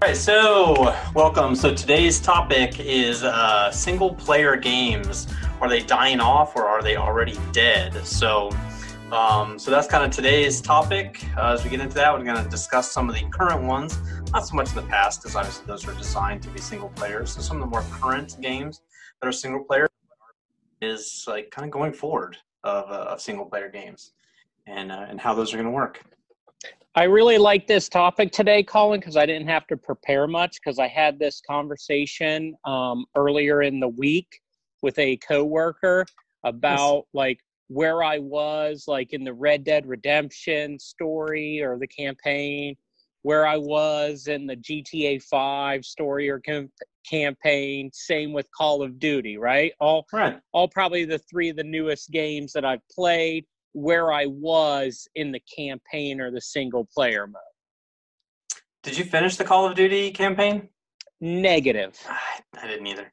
All right, so welcome. So today's topic is uh, single player games. Are they dying off or are they already dead? So, um, so that's kind of today's topic. Uh, as we get into that, we're going to discuss some of the current ones, not so much in the past, because obviously those are designed to be single player. So some of the more current games that are single player is like kind of going forward of, uh, of single player games and uh, and how those are going to work. I really like this topic today, Colin, because I didn't have to prepare much because I had this conversation um, earlier in the week with a coworker about yes. like where I was, like in the Red Dead Redemption story or the campaign, where I was in the GTA 5 story or com- campaign. Same with Call of Duty, right? All, right. all probably the three of the newest games that I've played where I was in the campaign or the single player mode. Did you finish the Call of Duty campaign? Negative. I didn't either.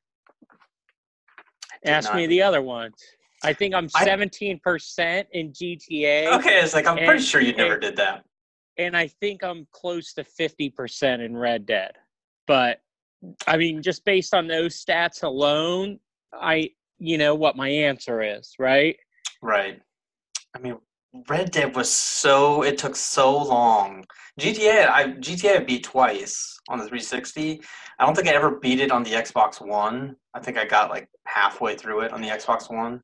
I Ask not. me the other ones. I think I'm seventeen percent in GTA. Okay, it's like I'm and, pretty sure you never did that. And I think I'm close to fifty percent in Red Dead. But I mean, just based on those stats alone, I you know what my answer is, right? Right. I mean, Red Dead was so it took so long. GTA I GTA I beat twice on the 360. I don't think I ever beat it on the Xbox One. I think I got like halfway through it on the Xbox One.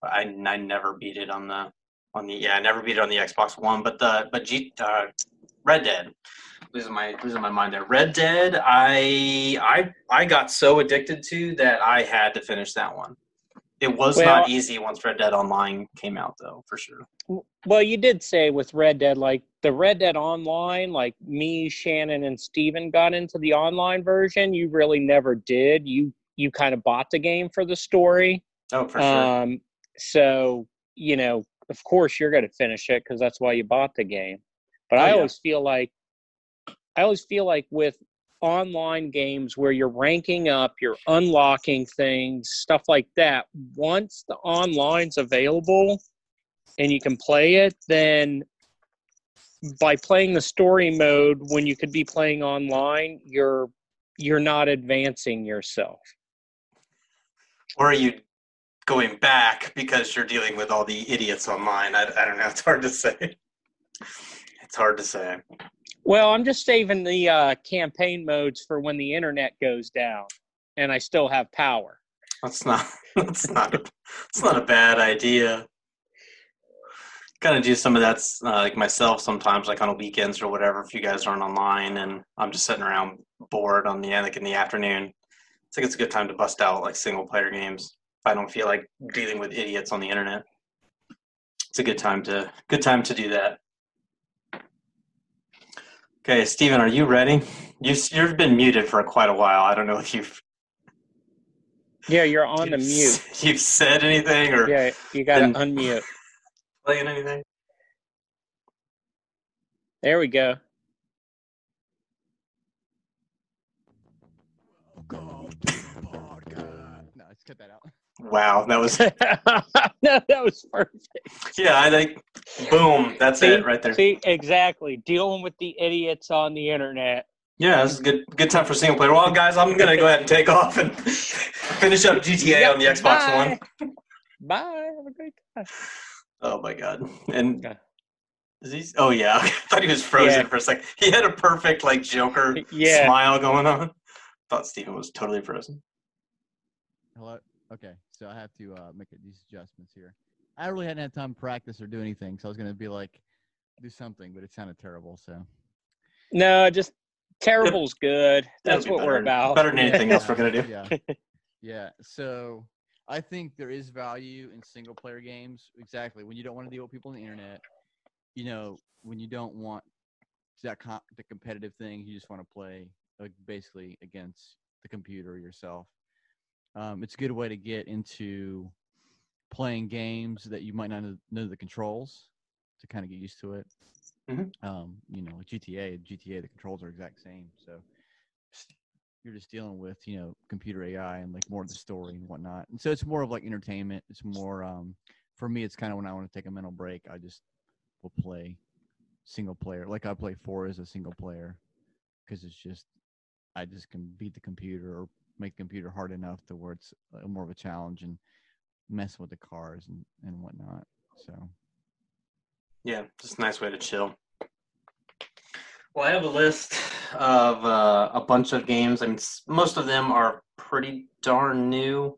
But I I never beat it on the on the yeah I never beat it on the Xbox One. But the but G uh, Red Dead losing my losing my mind there. Red Dead I I I got so addicted to that I had to finish that one. It was well, not easy once Red Dead Online came out, though, for sure. Well, you did say with Red Dead, like the Red Dead Online, like me, Shannon, and Steven got into the online version. You really never did. You you kind of bought the game for the story. Oh, for sure. Um, so you know, of course, you're going to finish it because that's why you bought the game. But oh, I yeah. always feel like I always feel like with online games where you're ranking up, you're unlocking things, stuff like that. Once the online's available and you can play it, then by playing the story mode when you could be playing online, you're you're not advancing yourself. Or are you going back because you're dealing with all the idiots online? I, I don't know. It's hard to say. It's hard to say. Well, I'm just saving the uh, campaign modes for when the internet goes down and I still have power. That's not. That's not. A, that's not a bad idea. Kind of do some of that, uh, like myself, sometimes, like on weekends or whatever. If you guys aren't online and I'm just sitting around bored on the like in the afternoon, I think it's a good time to bust out like single player games. If I don't feel like dealing with idiots on the internet, it's a good time to good time to do that. Okay, Stephen, are you ready? You've you've been muted for quite a while. I don't know if you've. Yeah, you're on the mute. You've said anything, or yeah, you got to unmute. Playing anything? There we go. No, let's cut that out. Wow, that was no, that was perfect. Yeah, I think boom, that's see, it right there. See, exactly. Dealing with the idiots on the internet. Yeah, this is good good time for single player. Well, guys, I'm gonna go ahead and take off and finish up GTA yep, on the Xbox bye. One. Bye. Have a great time. Oh my god. And okay. is he oh yeah. I thought he was frozen yeah. for a second. He had a perfect like Joker yeah. smile going on. Thought Steven was totally frozen. Hello. Okay, so I have to uh, make these adjustments here. I really hadn't had time to practice or do anything, so I was going to be like, do something, but it sounded terrible. So no, just terrible's good. That's what better, we're about. Better than anything else we're going to do. Yeah, yeah. So I think there is value in single player games. Exactly when you don't want to deal with people on the internet. You know, when you don't want that com- the competitive thing, you just want to play like, basically against the computer yourself um, it's a good way to get into playing games that you might not know the controls to kind of get used to it. Mm-hmm. Um, you know, GTA, GTA, the controls are exact same. So you're just dealing with you know computer AI and like more of the story and whatnot. And so it's more of like entertainment. It's more um, for me. It's kind of when I want to take a mental break. I just will play single player. Like I play Forza a single player because it's just I just can beat the computer or make the computer hard enough to where it's uh, more of a challenge and mess with the cars and, and whatnot. So Yeah, just a nice way to chill. Well, I have a list of uh, a bunch of games. I mean, most of them are pretty darn new,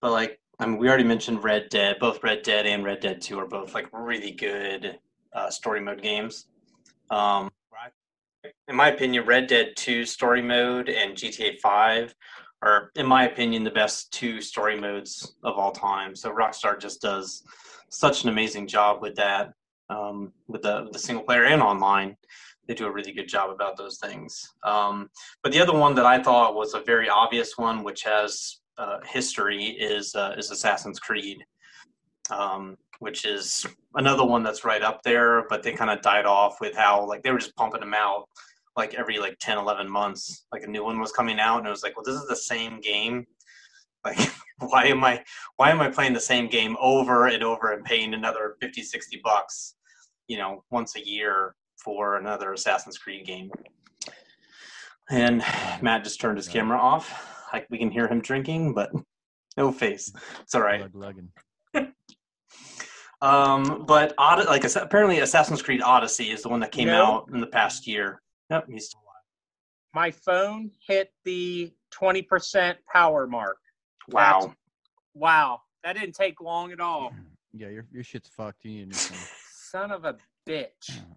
but like, I mean, we already mentioned Red Dead. Both Red Dead and Red Dead 2 are both like really good uh, story mode games. Um, in my opinion, Red Dead 2 story mode and GTA 5 are, in my opinion, the best two story modes of all time. So Rockstar just does such an amazing job with that, um, with the the single player and online. They do a really good job about those things. Um, but the other one that I thought was a very obvious one, which has uh, history, is uh, is Assassin's Creed, um, which is another one that's right up there. But they kind of died off with how like they were just pumping them out like every like 10 11 months like a new one was coming out and it was like well this is the same game. Like why am i why am i playing the same game over and over and paying another 50 60 bucks you know once a year for another assassin's creed game? And matt just turned his camera off. Like we can hear him drinking but no face. It's all right. Glug um but like apparently assassin's creed odyssey is the one that came No. out in the past year yep he's still alive My phone hit the 20% power mark. wow Wow, that didn't take long at all. Mm-hmm. Yeah, your your shit's fucked. You need a new phone. Son of a bitch. Mm-hmm.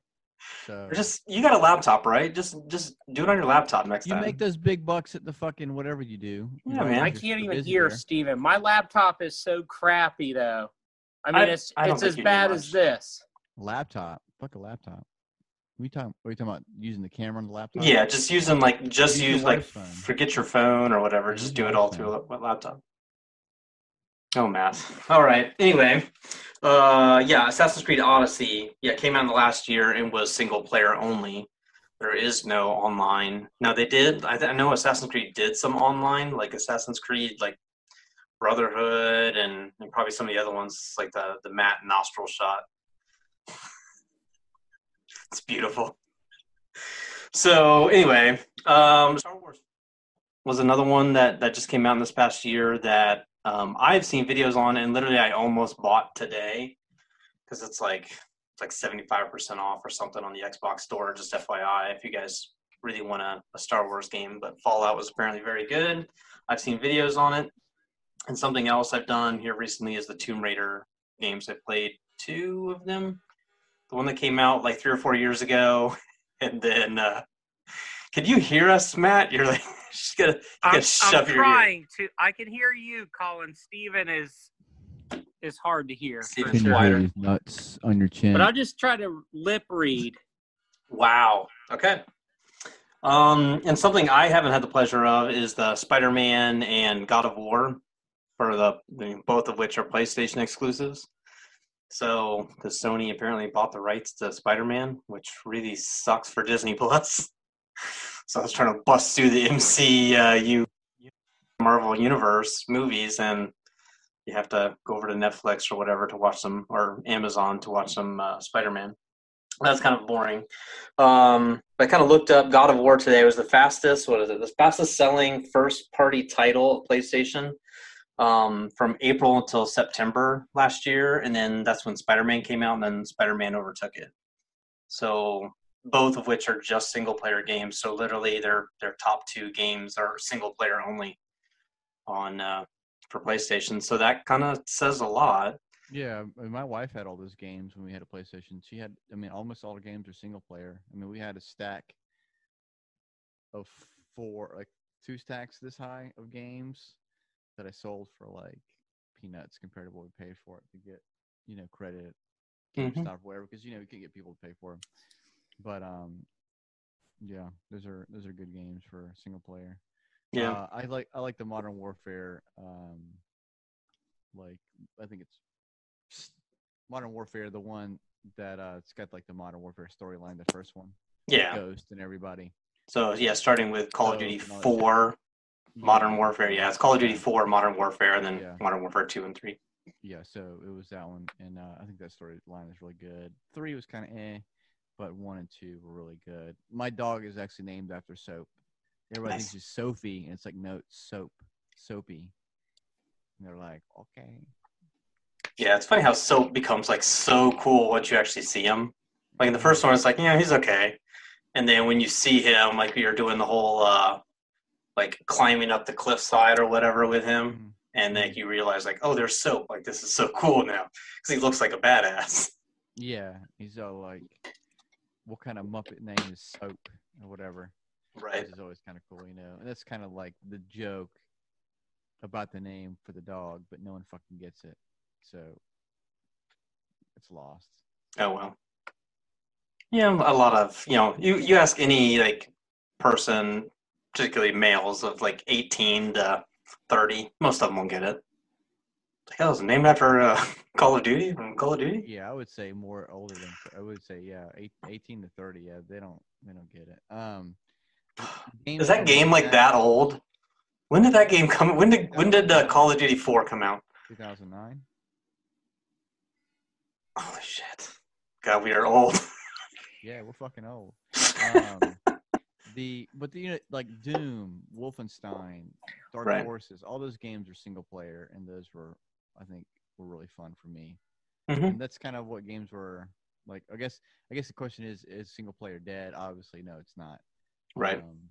So Or just you got a laptop, right? Just just do it on your laptop next you time. You make those big bucks at the fucking whatever you do. You Yeah, know, man. I can't even hear there. Steven. My laptop is so crappy though. I mean, I- it's I it's as bad as this. Laptop. Fuck a laptop. We talking? Are you talking about using the camera on the laptop? yeah, just using like just Use use like phone. forget your phone or whatever. Use Just do it all wife's through a laptop. Oh math. All right. Anyway, uh, yeah, Assassin's Creed Odyssey. Yeah, came out in the last year and was single player only. There is no online. Now they did. I, th- I know Assassin's Creed did some online, like Assassin's Creed, like Brotherhood, and, and probably some of the other ones, like the the matte nostril shot. It's beautiful. So anyway, um, Star Wars was another one that that just came out in this past year that um, I've seen videos on, and literally I almost bought today because it's like it's like seventy five percent off or something on the Xbox store. Just FYI, if you guys really want a, a Star Wars game, but Fallout was apparently very good. I've seen videos on it, and something else I've done here recently is the Tomb Raider games. I've played two of them. The one that came out like three or four years ago, and then uh, can you hear us, Matt? You're like just gonna, you I'm, gotta I'm shove your ear. trying to. I can hear you, Colin. Steven is is hard to hear. for Steven's Can you sure. wider. hear these nuts on your chin? But I'll just try to lip read. Wow. Okay. Um, and something I haven't had the pleasure of is the Spider-Man and God of War, for the, the both of which are PlayStation exclusives. So, because Sony apparently bought the rights to Spider-Man, which really sucks for Disney Plus. so I was trying to bust through the MCU Marvel Universe movies, and you have to go over to Netflix or whatever to watch them, or Amazon to watch some uh, Spider-Man. That's kind of boring. Um, I kind of looked up God of War today. It was the fastest, what is it? The fastest selling first party title of PlayStation um, from April until September last year. And then that's when Spider Man came out, and then Spider Man overtook it. So both of which are just single player games. So literally, their their top two games are single player only on uh, for PlayStation. So that kind of says a lot. Yeah, I mean, my wife had all those games when we had a PlayStation. She had, I mean, almost all the games are single player. I mean, we had a stack of four, like two stacks this high of games that I sold for like peanuts compared to what we paid for it to get, you know, credit, Mhm. stuff, whatever, because you know we can get people to pay for them. But um, yeah, those are those are good games for single player. Yeah. Uh, I like I like the Modern Warfare. Um, like I think it's Modern Warfare, the one that uh, it's got like the Modern Warfare storyline, the first one, yeah. Ghost and everybody. So yeah, starting with Call of Duty. Four, Modern Warfare. Yeah, it's Call of Duty Four, Modern Warfare, and then Yeah. Modern Warfare Two and Three. Yeah, so it was that one, and uh, I think that storyline is really good. Three was kind of eh, but one and two were really good. My dog is actually named after soap. everybody Nice. thinks she's Sophie, and it's like no, it's soap, soapy. And they're like, okay, Yeah, it's funny how soap becomes like so cool once you actually see him. Like in the first one, it's like, yeah, he's okay. And then when you see him, like you're doing the whole uh like climbing up the cliffside or whatever with him, Mhm. and then you realize like, oh, there's soap. Like this is so cool now because he looks like a badass. yeah, he's all like, what kind of Muppet name is Soap or whatever. Right. which is always kind of cool, you know. And that's kind of like the joke about the name for the dog, but no one fucking gets it, so it's lost. Oh well. Yeah, a lot of you know, you you ask any like person, particularly males of like eighteen to thirty, most of them won't get it. Oh, is it named after uh, Call of Duty from Call of Duty? Yeah, I would say more older than I would say yeah, eight, 18 to thirty. Yeah, they don't they don't get it. Um, Is that game like that old? When did that game come? When did when did uh, Call of Duty Four come out? Two thousand nine. Holy shit! God, we are old. Yeah, we're fucking old. Um, the but the you know, like Doom, Wolfenstein, Dark Right. Forces, all those games are single player, and those were I think were really fun for me. Mhm. And that's kind of what games were like. I guess I guess the question is is single player dead? Obviously, no, it's not. Right. Um,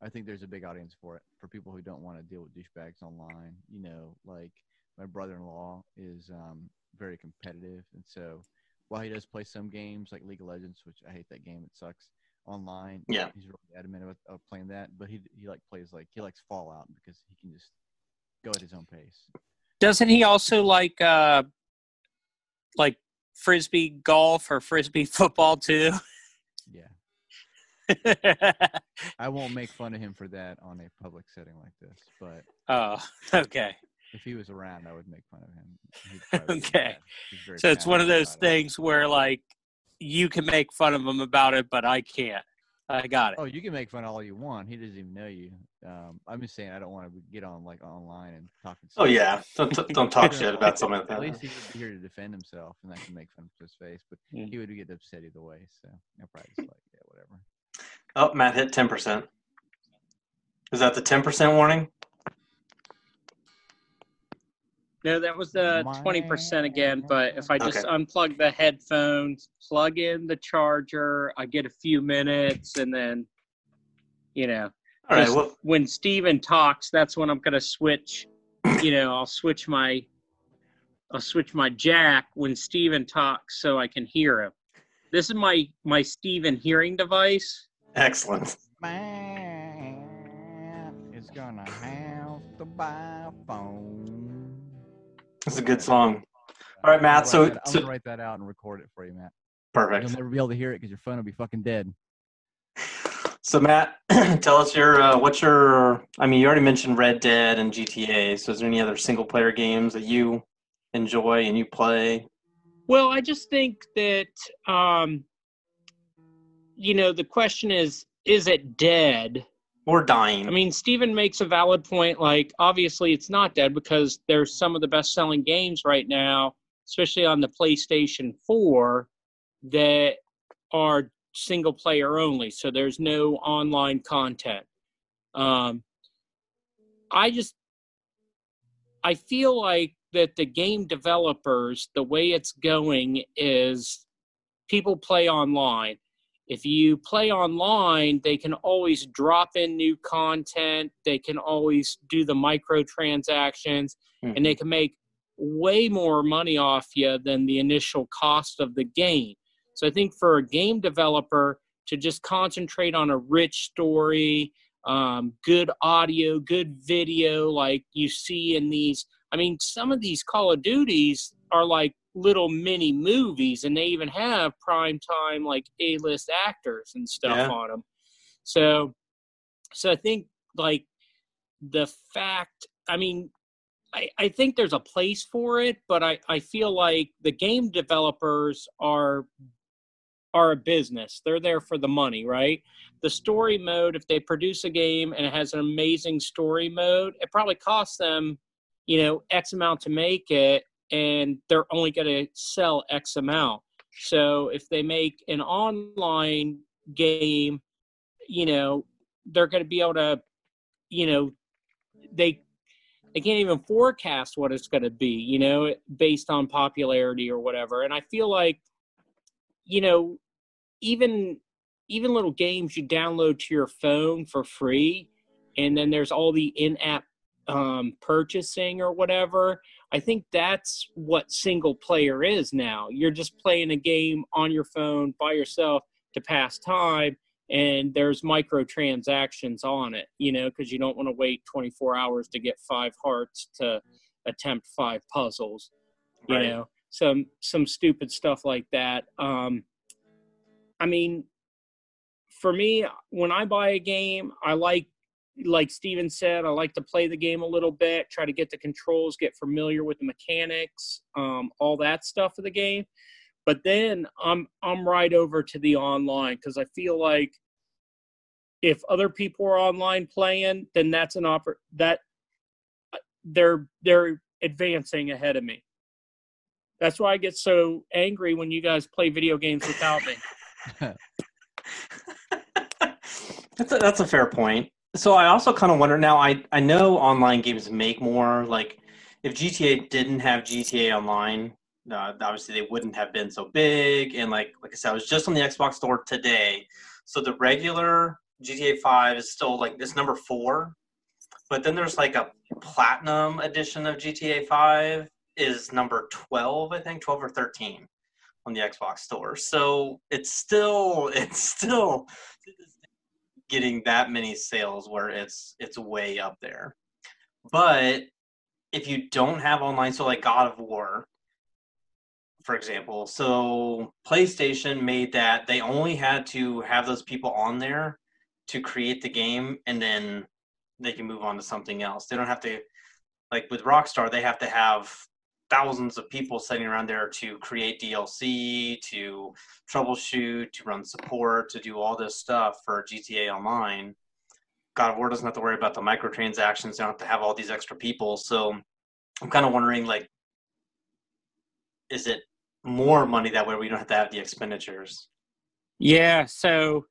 I think there's a big audience for it for people who don't want to deal with douchebags online. You know, like my brother-in-law is um, very competitive, and so while he does play some games like League of Legends, which I hate that game, it sucks online. Yeah. he's really adamant about uh, playing that, but he he like plays like he likes Fallout because he can just go at his own pace. Doesn't he also like uh like frisbee golf or frisbee football too? Yeah, I won't make fun of him for that on a public setting like this, but oh, okay. if he was around, I would make fun of him. He'd probably be Okay. mad. He's very So it's one of those about it. things where like you can make fun of him about it, but I can't. I got it. Oh, you can make fun all you want. He doesn't even know you. Um, I'm just saying I don't want to get on like online and talking. Oh yeah, don't don't talk shit about something like At least he would be here to defend himself, and I can make fun of his face. But Mm. he would get upset either way. So I'll probably just like, yeah, whatever. Oh, Matt hit ten percent. Is that the ten percent warning? No, that was the twenty percent again. But if I just unplug the headphones, plug in the charger, I get a few minutes, and then, you know, All right. Well, when Steven talks, that's when I'm gonna switch. You know, I'll switch my, I'll switch my jack when Steven talks so I can hear him. This is my my Steven hearing device. excellent. Man is gonna have to buy a phone. It's a good song. All right, Matt. I'm So, gonna write that- I'm so gonna write that out and record it for you, Matt. perfect. You'll never be able to hear it because your phone will be fucking dead. So Matt, tell us your uh, what's your? I mean, you already mentioned Red Dead and GTA. So is there any other single player games that you enjoy and you play? Well, I just think that, um, you know, the question is, is it dead? Or dying? I mean, Steven makes a valid point. Like, obviously, it's not dead because there's some of the best selling games right now, especially on the PlayStation 4, that are single player only. So there's no online content. Um, I just, I feel like that the game developers, the way it's going is people play online if you play online, they can always drop in new content. They can always do the microtransactions, and they can make way more money off you than the initial cost of the game. So I think for a game developer to just concentrate on a rich story, um, good audio, good video, like you see in these. I mean, some of these Call of Duties are like little mini movies and they even have prime time like a-list actors and stuff Yeah. on them so so i think like the fact i mean I, I think there's a place for it but I, I feel like the game developers are are a business. They're there for the money right? The story mode if they produce a game and it has an amazing story mode it probably costs them you know x amount to make it and they're only going to sell X amount. So if they make an online game, you know, they're going to be able to, you know, they they can't even forecast what it's going to be, you know, based on popularity or whatever. And I feel like, you know, even even little games you download to your phone for free, and then there's all the in-app um, purchasing or whatever. I think that's what single player is now. You're just playing a game on your phone by yourself to pass time, and there's microtransactions on it, you know, because you don't want to wait 24 hours to get five hearts to attempt five puzzles, you right. know, some some stupid stuff like that. Um, I mean, for me, when I buy a game, I like like Steven said, I like to play the game a little bit, try to get the controls, get familiar with the mechanics, um, all that stuff of the game. But then I'm I'm right over to the online because I feel like if other people are online playing, then that's an offer that uh, they're they're advancing ahead of me. That's why I get so angry when you guys play video games without me. that's a, that's a fair point. So I also kind of wonder now. I I know online games make more. Like if GTA didn't have GTA Online, uh, obviously they wouldn't have been so big. And like like I said, I was just on the Xbox store today, so the regular GTA Five is still like this number four, but then there's like a platinum edition of GTA Five is number twelve, I think, twelve or thirteen on the Xbox store. So it's still it's still getting that many sales where it's it's way up there. But if you don't have online, so like God of War, for example. So PlayStation made that they only had to have those people on there to create the game and then they can move on to something else. They don't have to like with Rockstar, they have to have thousands of people sitting around there to create DLC, to troubleshoot, to run support, to do all this stuff for GTA Online. God of War doesn't have to worry about the microtransactions. They don't have to have all these extra people. So I'm kind of wondering, like, is it more money that way we don't have to have the expenditures yeah so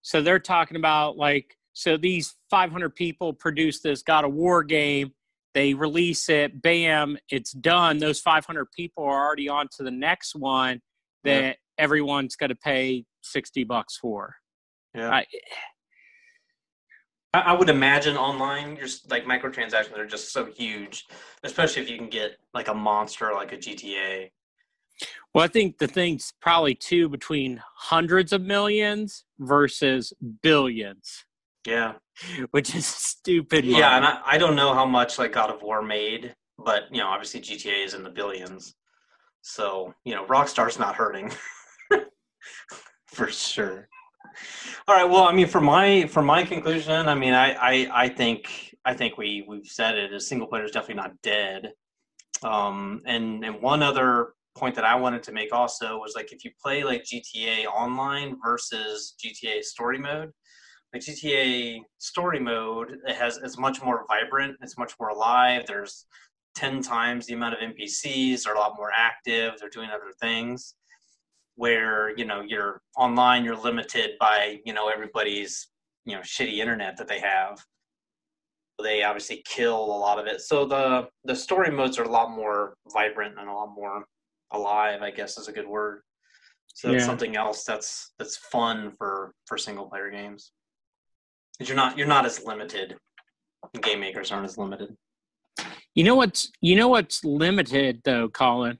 so they're talking about like so these 500 people produce this god of war game they release it bam it's done those 500 people are already on to the next one that yeah. everyone's going to pay 60 bucks for yeah I, I would imagine online, just like microtransactions are just so huge, especially if you can get like a monster like a GTA well, I think the thing's probably two between hundreds of millions versus billions. Yeah. Which is stupid. Money. Yeah, and I, I don't know how much like God of War made, but you know, obviously GTA is in the billions. So, you know, Rockstar's not hurting. for sure. All right. Well, I mean, for my for my conclusion, I mean, I I, I think I think we we've said it. A single player is definitely not dead. Um, and and one other point that I wanted to make also was like if you play like GTA online versus GTA story mode, like GTA story mode, it has it's much more vibrant, it's much more alive. There's ten times the amount of NPCs, they're a lot more active, they're doing other things. Where, you know, you're online, you're limited by, you know, everybody's, you know, shitty internet that they have. They obviously kill a lot of it. So the the story modes are a lot more vibrant and a lot more alive, I guess is a good word. So that's yeah. something else that's that's fun for for single player games. Because you're not you're not as limited. Game makers aren't as limited. You know what's you know what's limited though, Colin?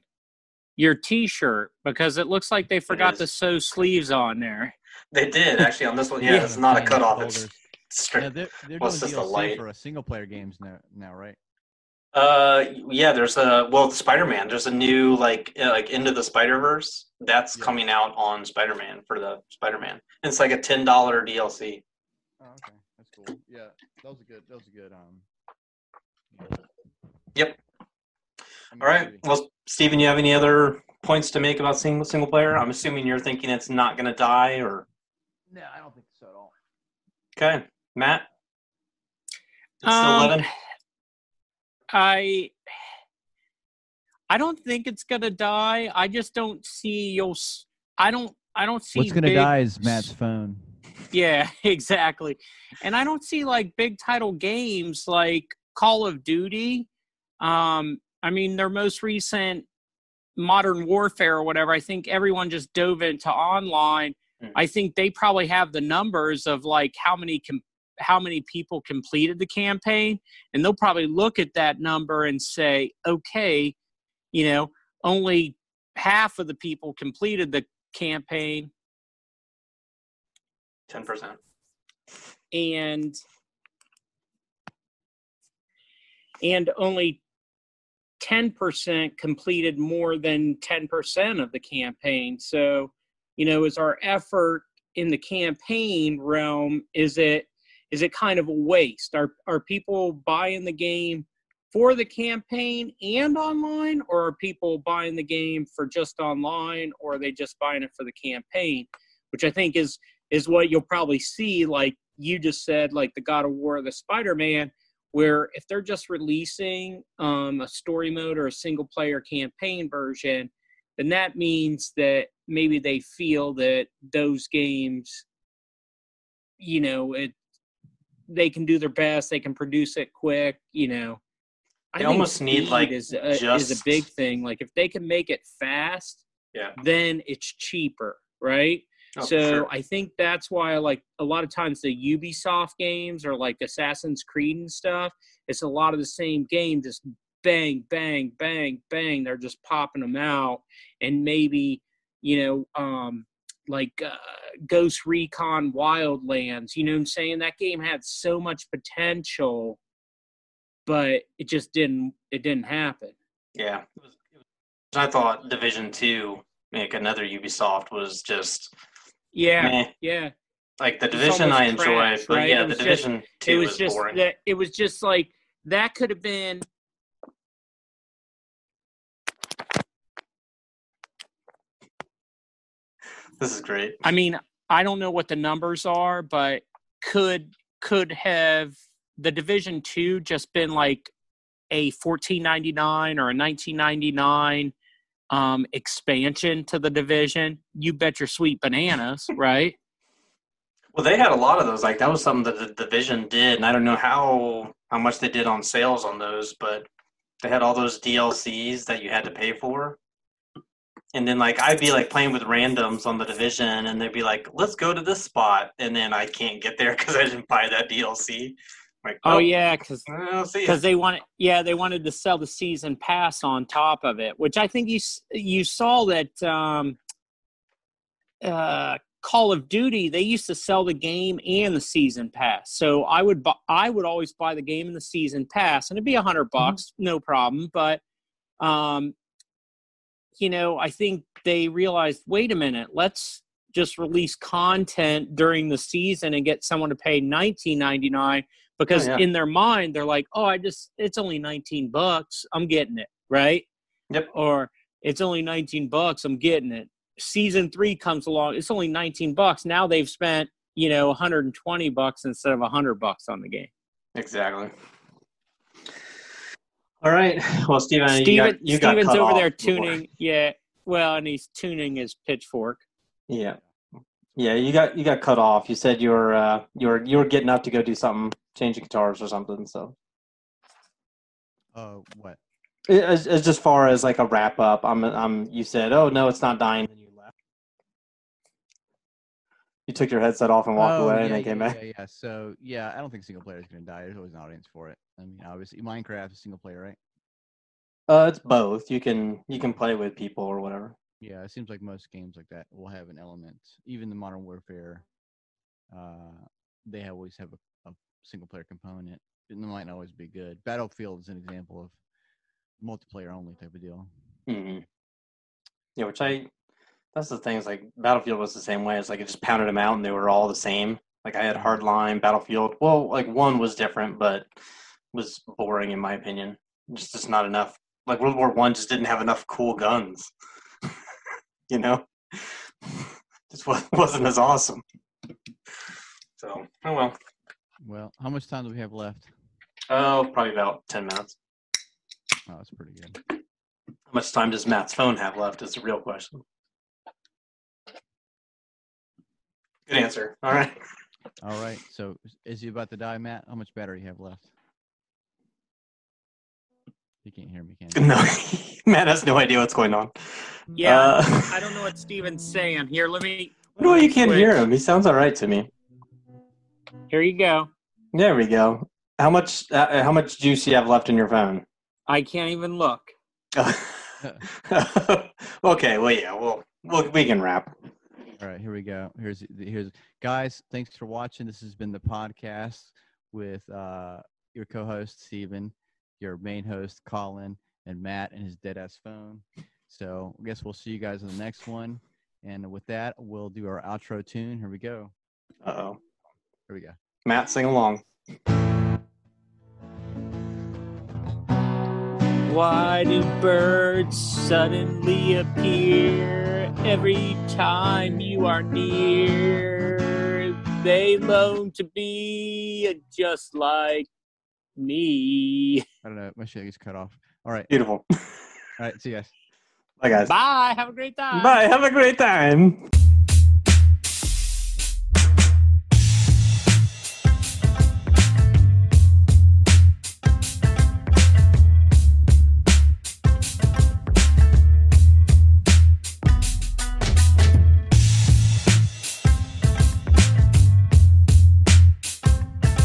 Your T-shirt because it looks like they forgot to sew sleeves on there. They did actually on this one. Yeah, yeah. it's not a cutoff. It's straight. Yeah, they're, they're well, doing DLC for a single player games now, now, right? Uh, yeah. There's a well, Spider Man. There's a new like uh, like into the Spider Verse that's yeah. coming out on Spider Man for the Spider Man. It's like a ten dollar DLC. Oh, okay, that's cool. Yeah, that was a good. That was a good. Um. Yep. All right. Well, Steven, you have any other points to make about single single player? I'm assuming you're thinking it's not going to die, or. No, I don't think so at all. Okay, Matt. It's um, I I don't think it's gonna die. I just don't see you'll. I don't. I don't see. What's gonna big, die is Matt's phone. Yeah, exactly. And I don't see like big title games like Call of Duty. Um, I mean, their most recent Modern Warfare or whatever, I think everyone just dove into online. Mm. I think they probably have the numbers of like how many com- how many people completed the campaign, and they'll probably look at that number and say, okay, you know, only half of the people completed the campaign. Ten percent. And and only 10% completed more than 10% of the campaign. So, you know, is our effort in the campaign realm is it is it kind of a waste? Are are people buying the game for the campaign and online or are people buying the game for just online or are they just buying it for the campaign? Which I think is is what you'll probably see like you just said like the God of War, the Spider-Man where if they're just releasing um, a story mode or a single player campaign version, then that means that maybe they feel that those games, you know, it they can do their best, they can produce it quick, you know. I they almost need like is a, just... is a big thing. Like if they can make it fast, yeah, then it's cheaper, right? Oh, so sure. I think that's why like a lot of times the Ubisoft games or like Assassin's Creed and stuff, it's a lot of the same game, just bang, bang, bang, bang. They're just popping them out, and maybe you know, um, like uh, Ghost Recon Wildlands. You know what I'm saying? That game had so much potential, but it just didn't. It didn't happen. Yeah, it was, it was, I thought Division Two, like another Ubisoft, was just yeah, meh. yeah. Like the division, I enjoy, crashed, but right? yeah, the division just, two it was, was just boring. That, it was just like that could have been. This is great. I mean, I don't know what the numbers are, but could could have the division two just been like a fourteen ninety nine or a nineteen ninety nine um, expansion to the division, you bet your sweet bananas, right? Well, they had a lot of those. Like that was something that the division did, and I don't know how how much they did on sales on those, but they had all those DLCs that you had to pay for. And then like I'd be like playing with randoms on the division, and they'd be like, "Let's go to this spot," and then I can't get there because I didn't buy that DLC. Like, oh, oh yeah, because because they wanted yeah they wanted to sell the season pass on top of it, which I think you you saw that um, uh, Call of Duty they used to sell the game and the season pass. So I would bu- I would always buy the game and the season pass, and it'd be a hundred mm-hmm. bucks, mm-hmm. no problem. But um, you know, I think they realized, wait a minute, let's just release content during the season and get someone to pay nineteen ninety nine because oh, yeah. in their mind they're like, "Oh, I just it's only 19 bucks. I'm getting it." Right? Yep. Or it's only 19 bucks. I'm getting it. Season 3 comes along. It's only 19 bucks. Now they've spent, you know, 120 bucks instead of 100 bucks on the game. Exactly. All right. Well, Steven, Steven you got, you Steven's over there before. tuning. Yeah. Well, and he's tuning his pitchfork. Yeah. Yeah, you got you got cut off. You said you were uh, you were you were getting up to go do something, changing guitars or something. So. Uh, what? As, as just far as like a wrap up, I'm I'm. You said, "Oh no, it's not dying," and you left. You took your headset off and walked oh, away, yeah, and they yeah, came back. Yeah, yeah. So yeah, I don't think single player is going to die. There's always an audience for it. I mean, obviously, Minecraft is single player, right? Uh, it's both. You can you can play with people or whatever. Yeah, it seems like most games like that will have an element. Even the Modern Warfare, uh, they always have a single player component. It might not always be good. Battlefield is an example of multiplayer only type of deal. Mm-hmm. Yeah, which I that's the thing is like Battlefield was the same way. It's like it just pounded them out and they were all the same. Like I had mm-hmm. Hardline, Battlefield. Well, like one was different, but was boring in my opinion. Just just not enough. Like World War One just didn't have enough cool guns you know, just wasn't as awesome. So, oh well. Well, how much time do we have left? Oh, probably about 10 minutes. Oh, that's pretty good. How much time does Matt's phone have left is the real question. Good answer. All right. All right. So is he about to die, Matt? How much battery you have left? You can't hear me, can you? No, Matt has no idea what's going on. Yeah, Uh, I don't know what Steven's saying. Here, let me. no, you can't hear him. He sounds all right to me. Here you go. There we go. How much? Uh, how much juice you have left in your phone? I can't even look. okay. Well, yeah. Well, well, we can wrap. All right, here we go. Here's here's guys. Thanks for watching. This has been the podcast with uh, your co-host Steven, your main host Colin, and Matt and his dead ass phone. So I guess we'll see you guys in the next one. And with that, we'll do our outro tune. Here we go. Uh oh. Here we go. Matt, sing along. Why do birds suddenly appear every time you are near? They long to be just like me. I don't know. My shit gets cut off. All right. Beautiful. All right. See you guys. Bye, guys. Bye. Have a great time. Bye. Have a great time.